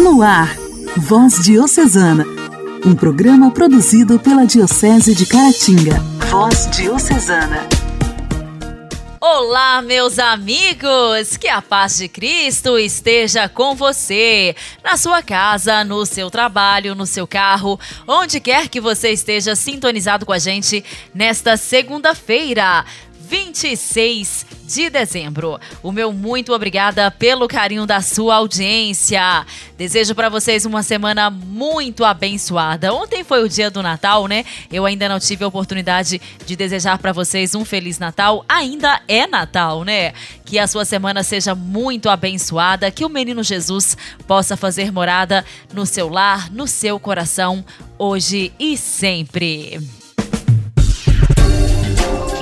No ar, Voz Diocesana, um programa produzido pela Diocese de Caratinga. Voz Diocesana. Olá, meus amigos! Que a paz de Cristo esteja com você, na sua casa, no seu trabalho, no seu carro, onde quer que você esteja sintonizado com a gente nesta segunda-feira. 26 de dezembro. O meu muito obrigada pelo carinho da sua audiência. Desejo para vocês uma semana muito abençoada. Ontem foi o dia do Natal, né? Eu ainda não tive a oportunidade de desejar para vocês um feliz Natal. Ainda é Natal, né? Que a sua semana seja muito abençoada, que o menino Jesus possa fazer morada no seu lar, no seu coração, hoje e sempre.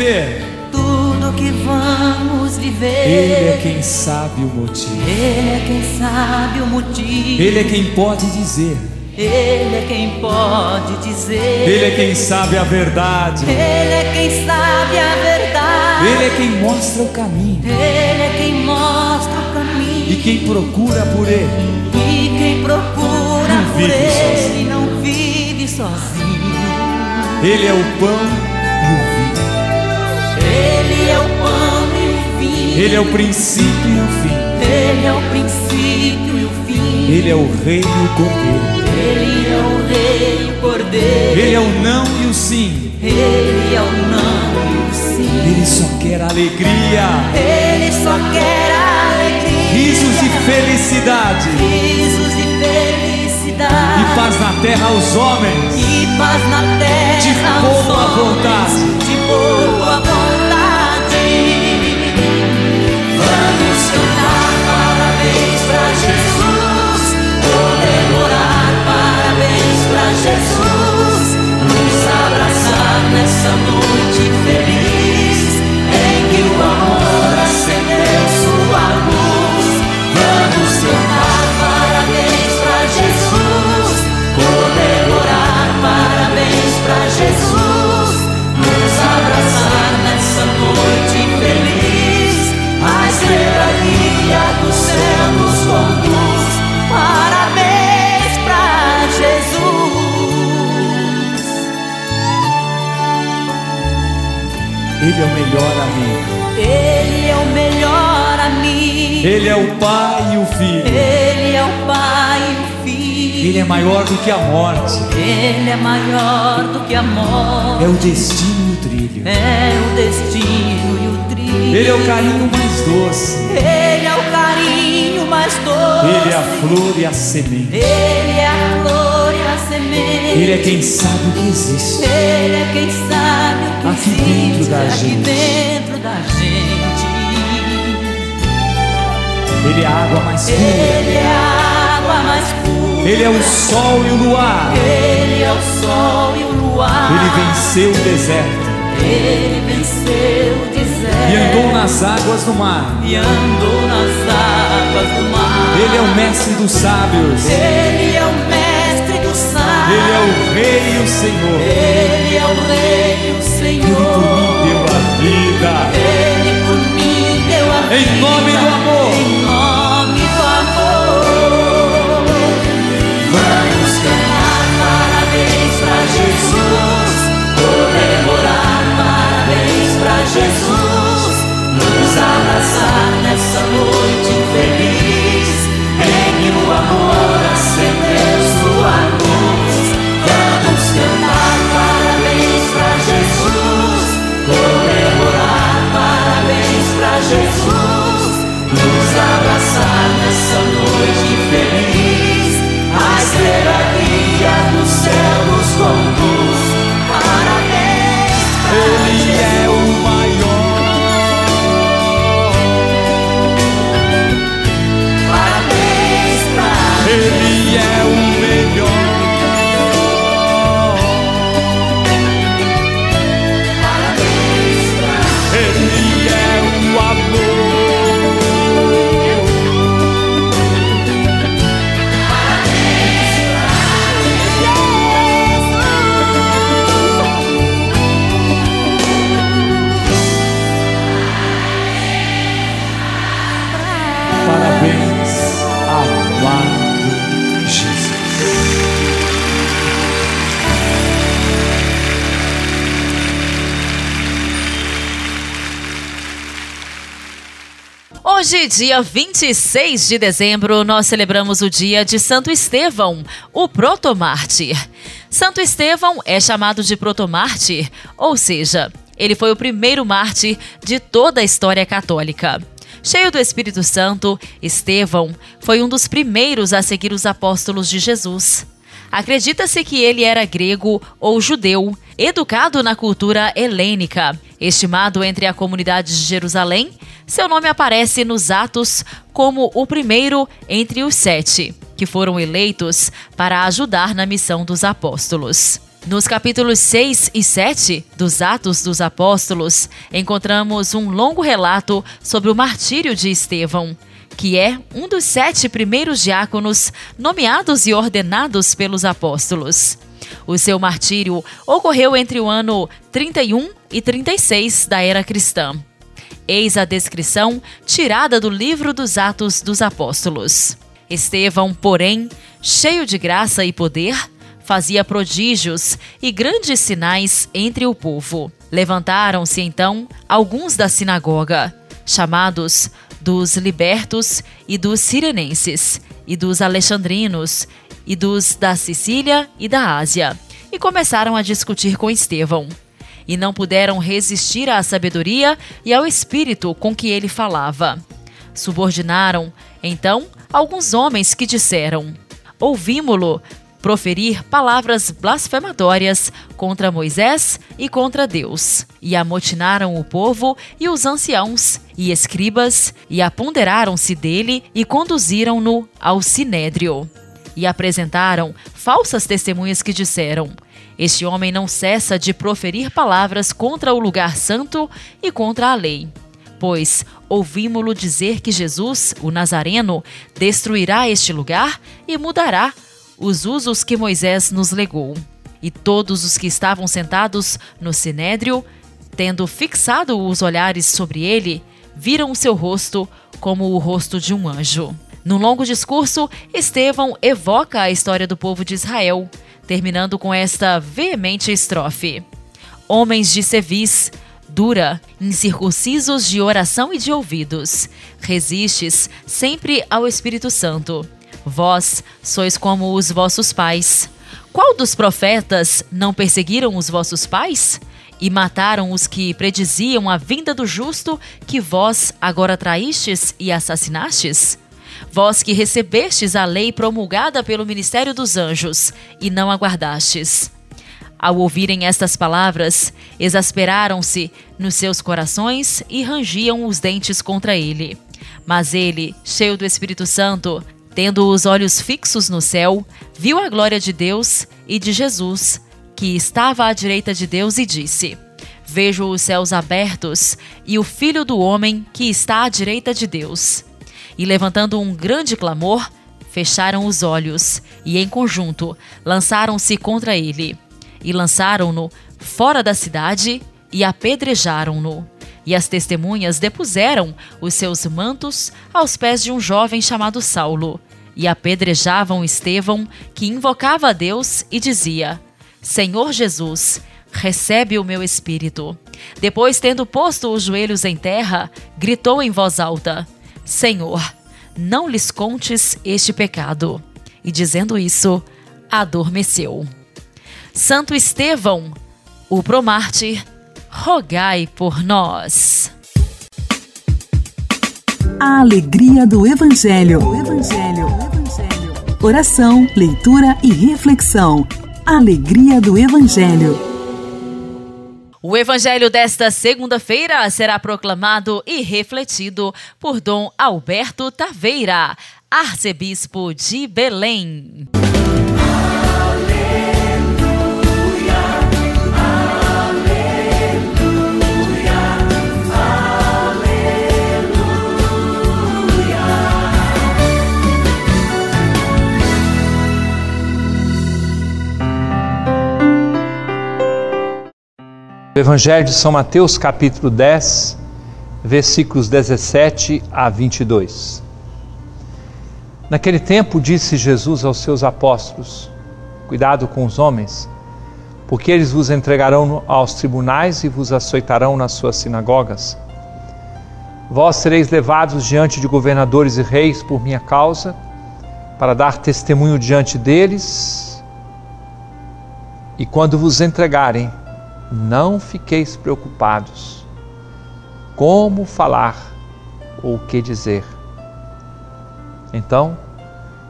Viver. Tudo que vamos viver. Ele é quem sabe o motivo. Ele é quem sabe o motivo. Ele é quem pode dizer. Ele é quem pode dizer. Ele é quem sabe a verdade. Ele é quem sabe a verdade. Ele é quem mostra o caminho. Ele é quem mostra o caminho. E quem procura por ele. E quem procura não por ele sozinho. não vive sozinho. Ele é o pão e o vinho. Ele é o princípio e o fim. Ele é o princípio e o fim. Ele é o rei e o cordeiro. Ele é o rei e o cordeiro. Ele é o não e o sim. Ele é o não e o sim. Ele só quer alegria. Ele só quer alegria. Risos de felicidade. Risos de felicidade. E paz na terra aos homens. E paz na terra de aos boa homens. vontade. De boa vontade. Some. Maior do que a morte. Ele é maior do que a morte. É o destino e o trilho. É o destino e o trilho. Ele é o carinho mais doce. Ele é o carinho mais doce. Ele é a flor e a semente. Ele é a flor e a semente. Ele é quem sabe o que existe. Ele é quem sabe o que Aqui existe dentro da aqui gente. dentro da gente. Ele é a água mais pura. Ele é a água mais pura. Ele é o sol e o luar. Ele é o sol e o luar. Ele venceu o deserto Ele venceu o deserto. e andou nas águas do mar. E andou nas águas do mar. Ele é o mestre dos sábios. Ele é o mestre do sábio. Ele é o rei e o senhor. Ele é o rei e o Ele Senhor. por mim deu a vida. Ele por mim deu a Em vida. nome do amor. Noite feliz. Em o amor Hoje, dia 26 de dezembro, nós celebramos o dia de Santo Estevão, o protomártir. Santo Estevão é chamado de protomártir, ou seja, ele foi o primeiro mártir de toda a história católica. Cheio do Espírito Santo, Estevão foi um dos primeiros a seguir os apóstolos de Jesus. Acredita-se que ele era grego ou judeu, educado na cultura helênica. Estimado entre a comunidade de Jerusalém, seu nome aparece nos Atos como o primeiro entre os sete, que foram eleitos para ajudar na missão dos apóstolos. Nos capítulos 6 e 7 dos Atos dos Apóstolos, encontramos um longo relato sobre o martírio de Estevão, que é um dos sete primeiros diáconos nomeados e ordenados pelos apóstolos. O seu martírio ocorreu entre o ano 31 e 36 da era cristã. Eis a descrição tirada do livro dos Atos dos Apóstolos. Estevão, porém, cheio de graça e poder, fazia prodígios e grandes sinais entre o povo. Levantaram-se então alguns da sinagoga, chamados dos libertos e dos sirenenses, e dos alexandrinos, e dos da Sicília e da Ásia, e começaram a discutir com Estevão. E não puderam resistir à sabedoria e ao espírito com que ele falava. Subordinaram, então, alguns homens que disseram: Ouvimo-lo proferir palavras blasfematórias contra Moisés e contra Deus. E amotinaram o povo e os anciãos e escribas, e aponderaram-se dele e conduziram-no ao sinédrio. E apresentaram falsas testemunhas que disseram: Este homem não cessa de proferir palavras contra o lugar santo e contra a lei. Pois ouvimos-lo dizer que Jesus, o Nazareno, destruirá este lugar e mudará os usos que Moisés nos legou. E todos os que estavam sentados no sinédrio, tendo fixado os olhares sobre ele, viram o seu rosto como o rosto de um anjo. Num longo discurso, Estevão evoca a história do povo de Israel, terminando com esta veemente estrofe: Homens de Sevis, dura, incircuncisos de oração e de ouvidos, resistes sempre ao Espírito Santo Vós sois como os vossos pais. Qual dos profetas não perseguiram os vossos pais? E mataram os que prediziam a vinda do justo, que vós agora traístes e assassinastes? Vós que recebestes a lei promulgada pelo ministério dos anjos, e não aguardastes. Ao ouvirem estas palavras, exasperaram-se nos seus corações e rangiam os dentes contra ele. Mas ele, cheio do Espírito Santo, Tendo os olhos fixos no céu, viu a glória de Deus e de Jesus, que estava à direita de Deus, e disse: Vejo os céus abertos e o Filho do Homem que está à direita de Deus. E levantando um grande clamor, fecharam os olhos e, em conjunto, lançaram-se contra ele. E lançaram-no fora da cidade e apedrejaram-no. E as testemunhas depuseram os seus mantos aos pés de um jovem chamado Saulo, e apedrejavam Estevão, que invocava a Deus e dizia: Senhor Jesus, recebe o meu espírito. Depois, tendo posto os joelhos em terra, gritou em voz alta: Senhor, não lhes contes este pecado. E dizendo isso, adormeceu. Santo Estevão, o promártir, rogai por nós. A alegria do Evangelho. Evangelho. Oração, leitura e reflexão. Alegria do Evangelho. O Evangelho desta segunda-feira será proclamado e refletido por Dom Alberto Taveira, arcebispo de Belém. Evangelho de São Mateus, capítulo 10, versículos 17 a 22. Naquele tempo disse Jesus aos seus apóstolos: Cuidado com os homens, porque eles vos entregarão aos tribunais e vos açoitarão nas suas sinagogas. Vós sereis levados diante de governadores e reis por minha causa, para dar testemunho diante deles. E quando vos entregarem, não fiqueis preocupados. Como falar ou o que dizer? Então,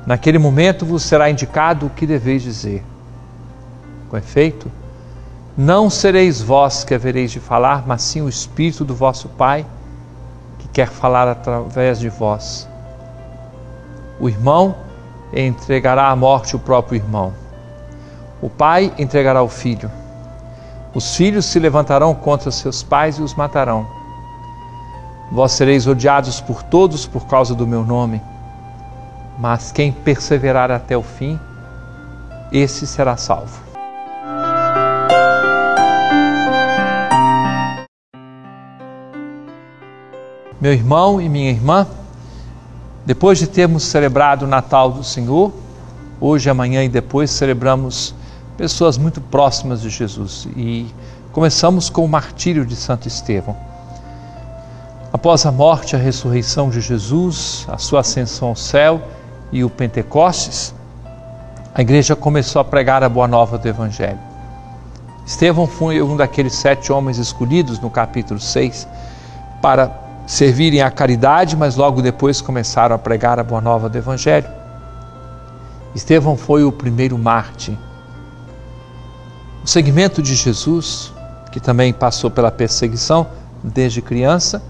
naquele momento vos será indicado o que deveis dizer. Com efeito, não sereis vós que havereis de falar, mas sim o Espírito do vosso Pai quer falar através de vós. O irmão entregará à morte o próprio irmão. O pai entregará o filho. Os filhos se levantarão contra seus pais e os matarão. Vós sereis odiados por todos por causa do meu nome, mas quem perseverar até o fim, esse será salvo. Meu irmão e minha irmã, depois de termos celebrado o Natal do Senhor, hoje, amanhã e depois celebramos pessoas muito próximas de Jesus e começamos com o martírio de Santo Estevão. Após a morte, a ressurreição de Jesus, a sua ascensão ao céu e o Pentecostes, a igreja começou a pregar a boa nova do Evangelho. Estevão foi um daqueles sete homens escolhidos no capítulo 6 para servirem à caridade, mas logo depois começaram a pregar a boa nova do Evangelho. Estevão foi o primeiro Marte. O segmento de Jesus, que também passou pela perseguição desde criança,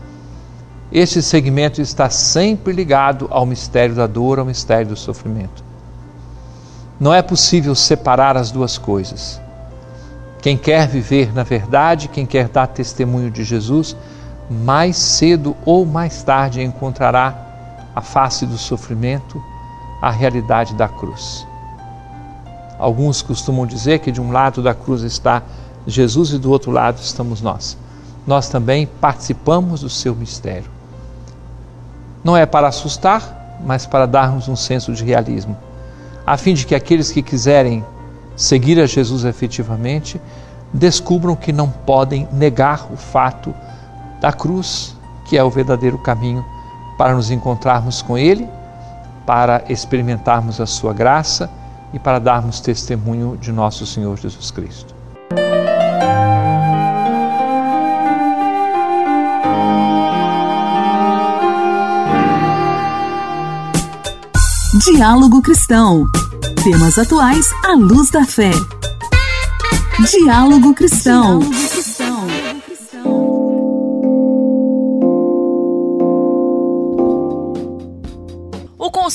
este segmento está sempre ligado ao mistério da dor, ao mistério do sofrimento. Não é possível separar as duas coisas. Quem quer viver na verdade, quem quer dar testemunho de Jesus, mais cedo ou mais tarde encontrará a face do sofrimento, a realidade da cruz. Alguns costumam dizer que de um lado da cruz está Jesus e do outro lado estamos nós. Nós também participamos do seu mistério. Não é para assustar, mas para darmos um senso de realismo, a fim de que aqueles que quiserem seguir a Jesus efetivamente descubram que não podem negar o fato da cruz, que é o verdadeiro caminho para nos encontrarmos com Ele, para experimentarmos a Sua graça e para darmos testemunho de nosso Senhor Jesus Cristo. Diálogo Cristão. Temas atuais à luz da fé. Diálogo Cristão. Diálogo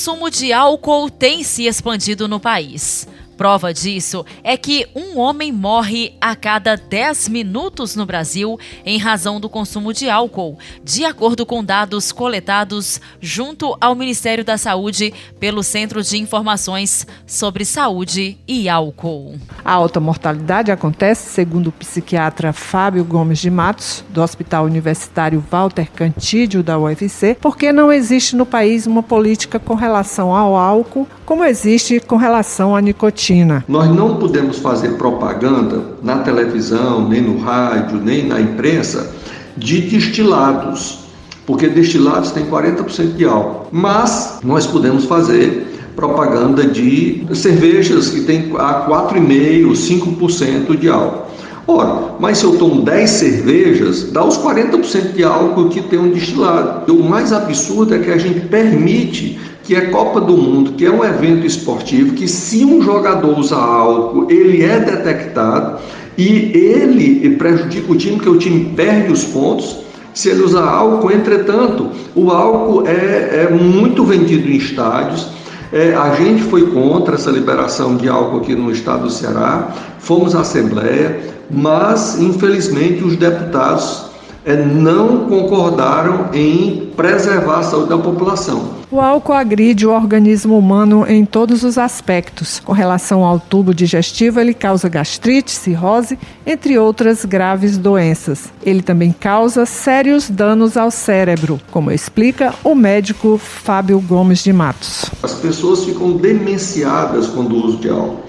consumo de álcool tem se expandido no país. Prova disso é que um homem morre a cada 10 minutos no Brasil em razão do consumo de álcool, de acordo com dados coletados junto ao Ministério da Saúde pelo Centro de Informações sobre Saúde e Álcool. A alta mortalidade acontece, segundo o psiquiatra Fábio Gomes de Matos, do Hospital Universitário Walter Cantídio da UFC, porque não existe no país uma política com relação ao álcool como existe com relação à nicotina. Nós não podemos fazer propaganda na televisão, nem no rádio, nem na imprensa de destilados, porque destilados têm 40% de álcool. Mas nós podemos fazer propaganda de cervejas que tem a 4,5%, 5% de álcool. Ora, mas se eu tomo 10 cervejas, dá os 40% de álcool que tem um destilado. O mais absurdo é que a gente permite que é Copa do Mundo, que é um evento esportivo, que se um jogador usa álcool, ele é detectado e ele prejudica o time, porque o time perde os pontos se ele usar álcool. Entretanto, o álcool é, é muito vendido em estádios. É, a gente foi contra essa liberação de álcool aqui no estado do Ceará, fomos à Assembleia, mas infelizmente os deputados é, não concordaram em preservar a saúde da população. O álcool agride o organismo humano em todos os aspectos. Com relação ao tubo digestivo, ele causa gastrite, cirrose, entre outras graves doenças. Ele também causa sérios danos ao cérebro, como explica o médico Fábio Gomes de Matos. As pessoas ficam demenciadas quando usam de álcool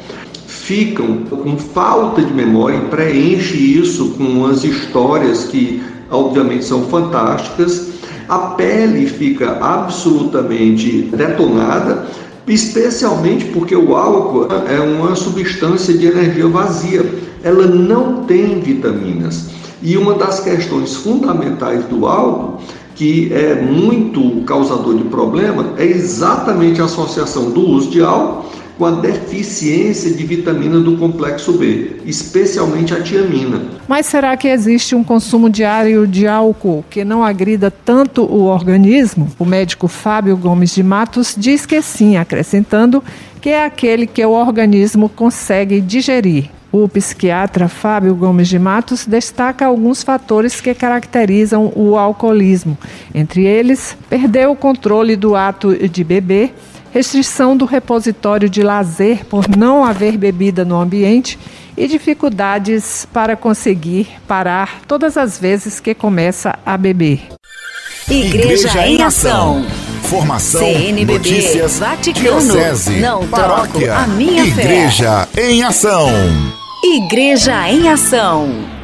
ficam com falta de memória e preenche isso com as histórias que obviamente são fantásticas a pele fica absolutamente detonada, especialmente porque o álcool é uma substância de energia vazia, ela não tem vitaminas. E uma das questões fundamentais do álcool, que é muito causador de problema, é exatamente a associação do uso de álcool com a deficiência de vitamina do complexo B, especialmente a tiamina. Mas será que existe um consumo diário de álcool que não agrida tanto o organismo? O médico Fábio Gomes de Matos diz que sim, acrescentando que é aquele que o organismo consegue digerir. O psiquiatra Fábio Gomes de Matos destaca alguns fatores que caracterizam o alcoolismo. Entre eles, perder o controle do ato de beber, restrição do repositório de lazer por não haver bebida no ambiente e dificuldades para conseguir parar todas as vezes que começa a beber. Igreja, Igreja em Ação. Formação, CNBB, notícias, Vaticano, diocese, não paróquia, troco a minha Igreja fé. em Ação. Igreja em Ação.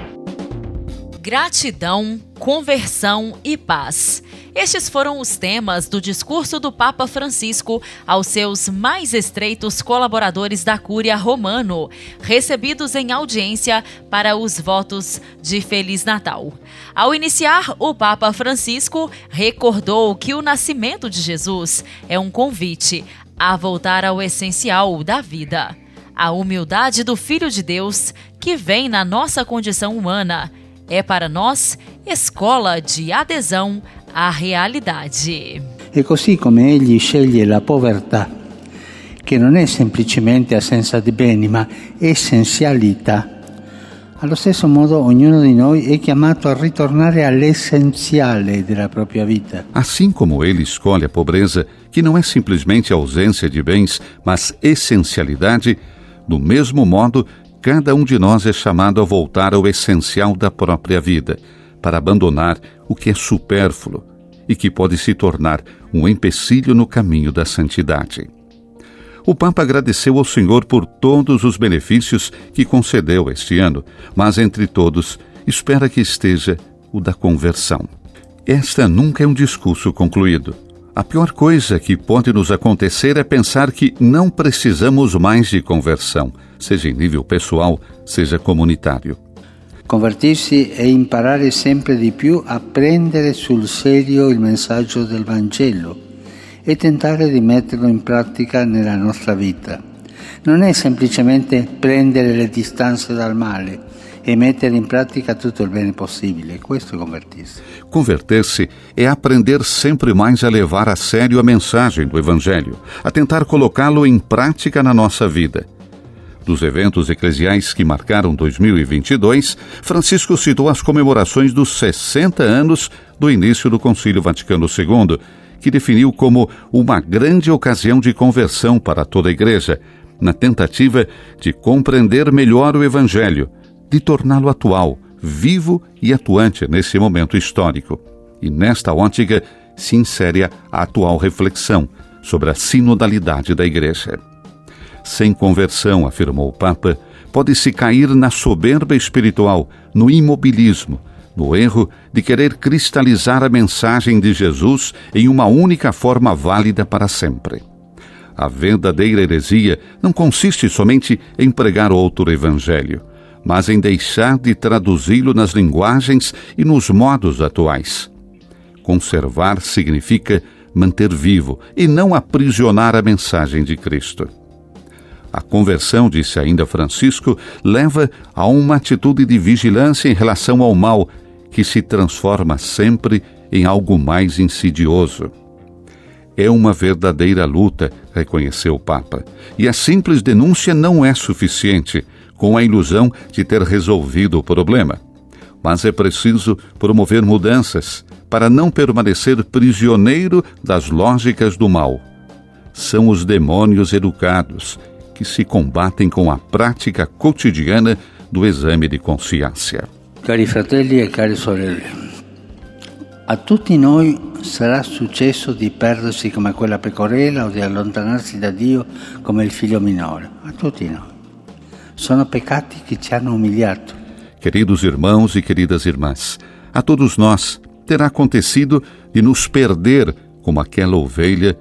Gratidão, conversão e paz. Estes foram os temas do discurso do Papa Francisco aos seus mais estreitos colaboradores da Cúria Romano, recebidos em audiência para os votos de Feliz Natal. Ao iniciar, o Papa Francisco recordou que o nascimento de Jesus é um convite a voltar ao essencial da vida a humildade do Filho de Deus que vem na nossa condição humana é para nós escola de adesão à realidade. E così come egli sceglie la povertà, che non è semplicemente assenza di beni, ma essenzialità. Allo stesso modo, ognuno di noi è chiamato a ritornare all'essenziale della propria vita. Assim como ele escolhe a pobreza, que não é simplesmente ausência de bens, mas essencialidade, do mesmo modo, cada um de nós é chamado a voltar ao essencial da própria vida, para abandonar o que é supérfluo e que pode se tornar um empecilho no caminho da santidade. O Papa agradeceu ao Senhor por todos os benefícios que concedeu este ano, mas entre todos, espera que esteja o da conversão. Esta nunca é um discurso concluído. A pior coisa que pode nos acontecer é pensar que não precisamos mais de conversão, seja em nível pessoal, seja comunitário. Convertir-se é imparare sempre di più a prendere sul serio il messaggio del Vangelo e tentare di metterlo in pratica nella nostra vita. Non è semplicemente prendere le distanze dal male, e mettere in pratica tutto il bene possibile. Questo è convertir-se. Converter-se é aprender sempre mais a levar a sério a mensagem do Evangelho, a tentar colocá-lo em prática na nossa vida. Dos eventos eclesiais que marcaram 2022, Francisco citou as comemorações dos 60 anos do início do Concílio Vaticano II, que definiu como uma grande ocasião de conversão para toda a Igreja, na tentativa de compreender melhor o Evangelho de torná-lo atual, vivo e atuante nesse momento histórico. E nesta ótica se insere a atual reflexão sobre a sinodalidade da Igreja. Sem conversão, afirmou o Papa, pode-se cair na soberba espiritual, no imobilismo, no erro de querer cristalizar a mensagem de Jesus em uma única forma válida para sempre. A verdadeira heresia não consiste somente em pregar outro evangelho, mas em deixar de traduzi-lo nas linguagens e nos modos atuais. Conservar significa manter vivo e não aprisionar a mensagem de Cristo. A conversão, disse ainda Francisco, leva a uma atitude de vigilância em relação ao mal, que se transforma sempre em algo mais insidioso. É uma verdadeira luta, reconheceu o Papa, e a simples denúncia não é suficiente com a ilusão de ter resolvido o problema. Mas é preciso promover mudanças para não permanecer prisioneiro das lógicas do mal. São os demônios educados que se combatem com a prática cotidiana do exame de consciência. Cari fratelli e cari sorelle, a tutti noi sarà successo di perdersi come quella pecorella o di allontanarsi da Dio come il figlio minore. A tutti noi. Sono peccati que te hanno umilhato. Queridos irmãos e queridas irmãs, a todos nós terá acontecido de nos perder como aquela ovelha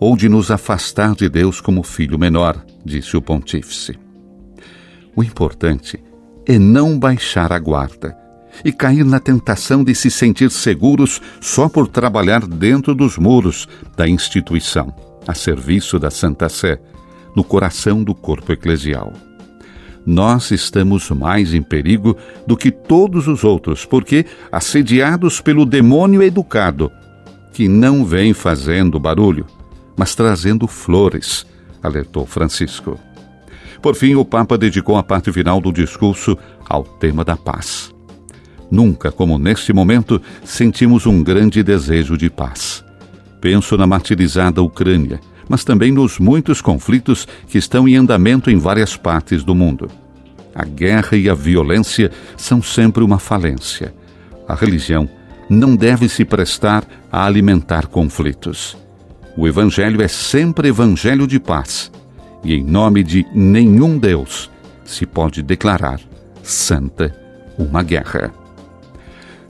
ou de nos afastar de Deus como filho menor, disse o pontífice. O importante é não baixar a guarda e cair na tentação de se sentir seguros só por trabalhar dentro dos muros da instituição, a serviço da Santa Sé, no coração do corpo eclesial. Nós estamos mais em perigo do que todos os outros, porque, assediados pelo demônio educado, que não vem fazendo barulho, mas trazendo flores, alertou Francisco. Por fim, o Papa dedicou a parte final do discurso ao tema da paz. Nunca, como neste momento, sentimos um grande desejo de paz. Penso na martirizada Ucrânia, mas também nos muitos conflitos que estão em andamento em várias partes do mundo. A guerra e a violência são sempre uma falência. A religião não deve se prestar a alimentar conflitos. O Evangelho é sempre Evangelho de paz, e em nome de nenhum Deus se pode declarar santa uma guerra.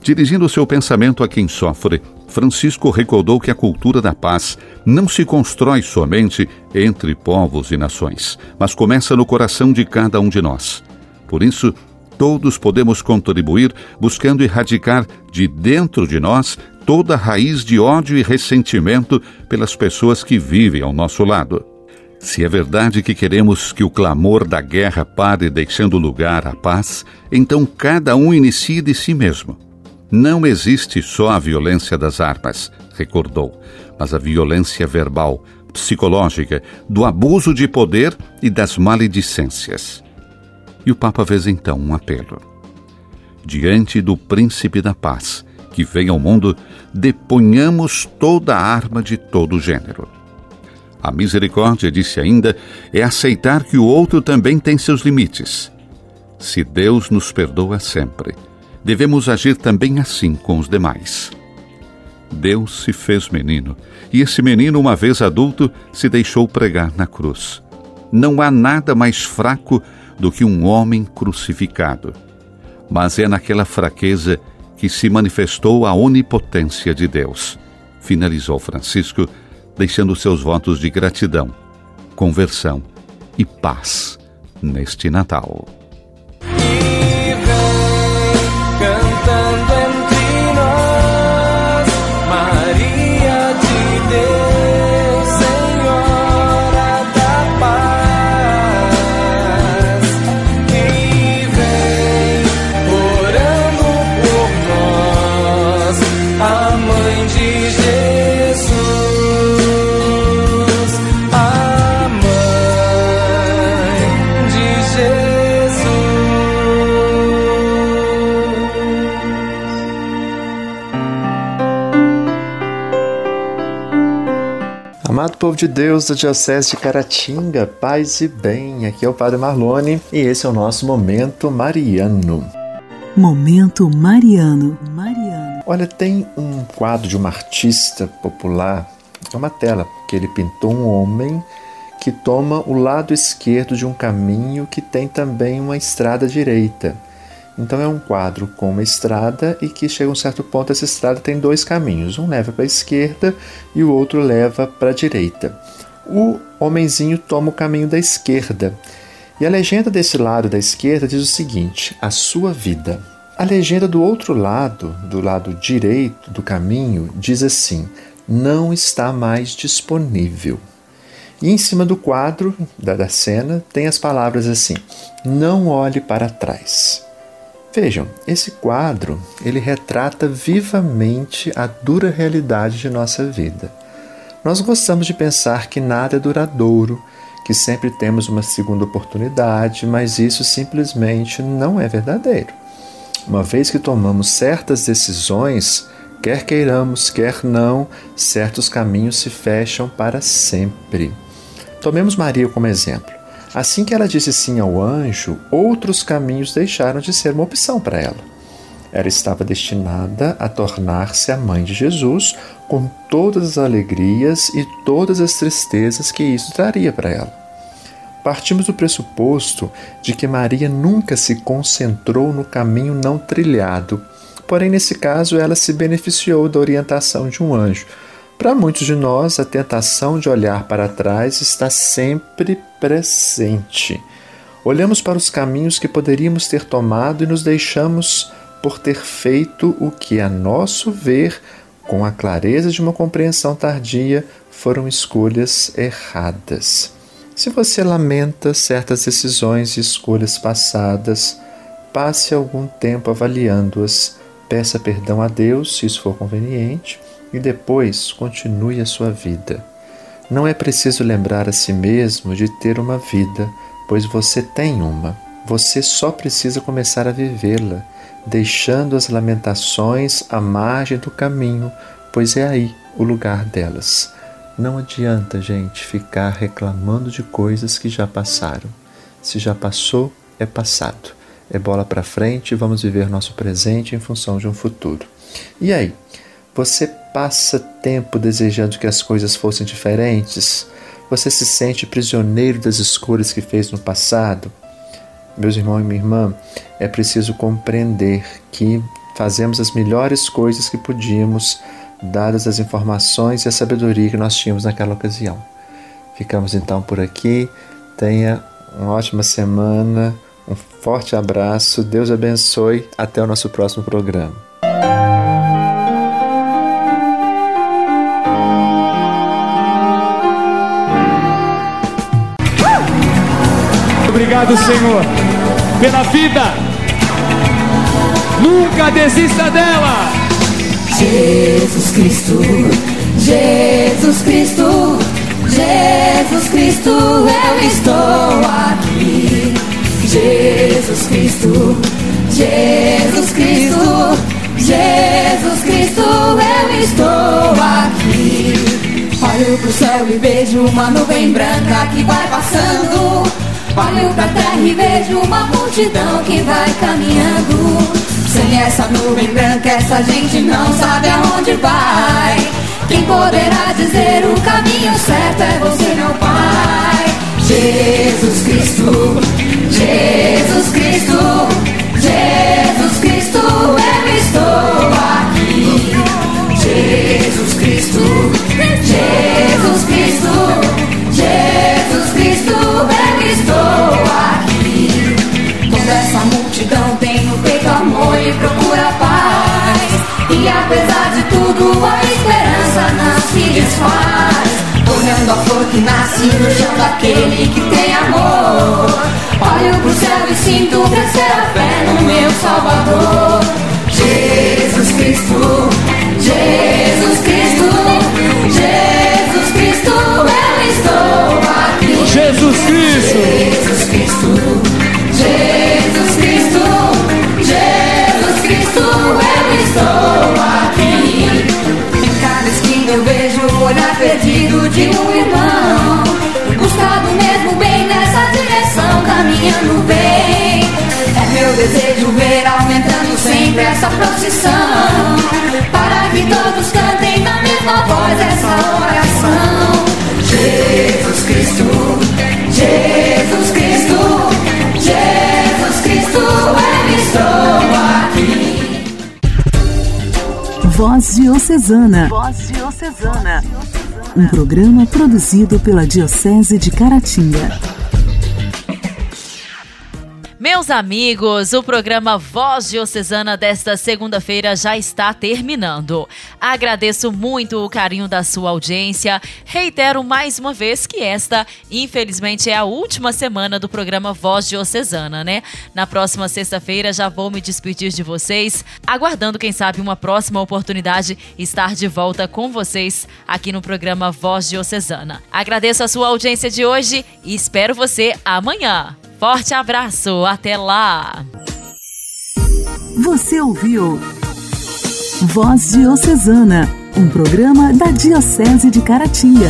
Dirigindo seu pensamento a quem sofre, Francisco recordou que a cultura da paz não se constrói somente entre povos e nações, mas começa no coração de cada um de nós. Por isso, todos podemos contribuir buscando erradicar de dentro de nós toda raiz de ódio e ressentimento pelas pessoas que vivem ao nosso lado. Se é verdade que queremos que o clamor da guerra pare deixando lugar à paz, então cada um inicie de si mesmo. Não existe só a violência das armas, recordou, mas a violência verbal, psicológica, do abuso de poder e das maledicências. E o Papa fez então um apelo. Diante do príncipe da paz, que vem ao mundo, deponhamos toda arma de todo gênero. A misericórdia, disse ainda, é aceitar que o outro também tem seus limites. Se Deus nos perdoa sempre, devemos agir também assim com os demais. Deus se fez menino, e esse menino, uma vez adulto, se deixou pregar na cruz. Não há nada mais fraco do que um homem crucificado. Mas é naquela fraqueza que se manifestou a onipotência de Deus. Finalizou Francisco, deixando seus votos de gratidão, conversão e paz neste Natal. Povo de Deus da Diocese de Caratinga, paz e bem. Aqui é o Padre Marlone e esse é o nosso Momento Mariano. Momento Mariano. Mariano. Olha, tem um quadro de uma artista popular, é uma tela, que ele pintou um homem que toma o lado esquerdo de um caminho que tem também uma estrada direita. Então é um quadro com uma estrada e que chega a um certo ponto essa estrada tem dois caminhos, um leva para a esquerda e o outro leva para a direita. O homenzinho toma o caminho da esquerda. E a legenda desse lado da esquerda diz o seguinte: a sua vida. A legenda do outro lado, do lado direito do caminho, diz assim: não está mais disponível. E em cima do quadro da, da cena tem as palavras assim: não olhe para trás. Vejam, esse quadro ele retrata vivamente a dura realidade de nossa vida. Nós gostamos de pensar que nada é duradouro, que sempre temos uma segunda oportunidade, mas isso simplesmente não é verdadeiro. Uma vez que tomamos certas decisões, quer queiramos, quer não, certos caminhos se fecham para sempre. Tomemos Maria como exemplo. Assim que ela disse sim ao anjo, outros caminhos deixaram de ser uma opção para ela. Ela estava destinada a tornar-se a mãe de Jesus, com todas as alegrias e todas as tristezas que isso traria para ela. Partimos do pressuposto de que Maria nunca se concentrou no caminho não trilhado, porém, nesse caso, ela se beneficiou da orientação de um anjo. Para muitos de nós, a tentação de olhar para trás está sempre presente. Olhamos para os caminhos que poderíamos ter tomado e nos deixamos por ter feito o que, a nosso ver, com a clareza de uma compreensão tardia, foram escolhas erradas. Se você lamenta certas decisões e escolhas passadas, passe algum tempo avaliando-as, peça perdão a Deus, se isso for conveniente, e depois continue a sua vida. Não é preciso lembrar a si mesmo de ter uma vida, pois você tem uma. Você só precisa começar a vivê-la, deixando as lamentações à margem do caminho, pois é aí o lugar delas. Não adianta, gente, ficar reclamando de coisas que já passaram. Se já passou, é passado. É bola para frente vamos viver nosso presente em função de um futuro. E aí, você passa tempo desejando que as coisas fossem diferentes? Você se sente prisioneiro das escolhas que fez no passado? Meus irmãos e minha irmã, é preciso compreender que fazemos as melhores coisas que podíamos, dadas as informações e a sabedoria que nós tínhamos naquela ocasião. Ficamos então por aqui. Tenha uma ótima semana, um forte abraço, Deus abençoe. Até o nosso próximo programa. Obrigado, Senhor, pela vida. Nunca desista dela. Jesus Cristo, Jesus Cristo, Jesus Cristo, eu estou aqui. Jesus Cristo, Jesus Cristo, Jesus Cristo, eu estou aqui. Olho pro céu e vejo uma nuvem branca que vai passando. Olho pra terra e vejo uma multidão que vai caminhando. Sem essa nuvem branca, essa gente não sabe aonde vai. Quem poderá dizer o caminho certo é você, meu Pai. Jesus Cristo, Jesus Cristo, Jesus Cristo, eu estou aqui. Jesus Cristo, Jesus Cristo. Jesus Cristo, estou aqui. Toda essa multidão tem no peito amor e procura paz. E apesar de tudo, a esperança não se desfaz. Olhando a flor que nasce no chão daquele que tem amor. Olho pro céu e sinto crescer a fé no meu Salvador. Jesus Cristo, Jesus Cristo, Jesus Cristo, eu estou. Jesus Cristo, Jesus Cristo, Jesus Cristo, Jesus Cristo, eu estou aqui. Em cada esquina eu vejo o olhar perdido de um irmão. Buscado mesmo bem nessa direção, caminhando bem. É meu desejo ver aumentando sempre essa procissão. Para que todos cantem na mesma voz essa oração. Jesus Cristo, Jesus Cristo, Jesus Cristo, eu estou aqui. Voz Diocesana. Voz Diocesana. Um programa produzido pela Diocese de Caratinga. Meus amigos, o programa Voz Diocesana desta segunda-feira já está terminando. Agradeço muito o carinho da sua audiência. Reitero mais uma vez que esta, infelizmente, é a última semana do programa Voz Diocesana, né? Na próxima sexta-feira já vou me despedir de vocês, aguardando, quem sabe, uma próxima oportunidade estar de volta com vocês aqui no programa Voz Diocesana. Agradeço a sua audiência de hoje e espero você amanhã. Forte abraço, até lá! Você ouviu Voz Diocesana, um programa da Diocese de Caratinga.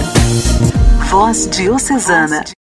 Voz Diocesana.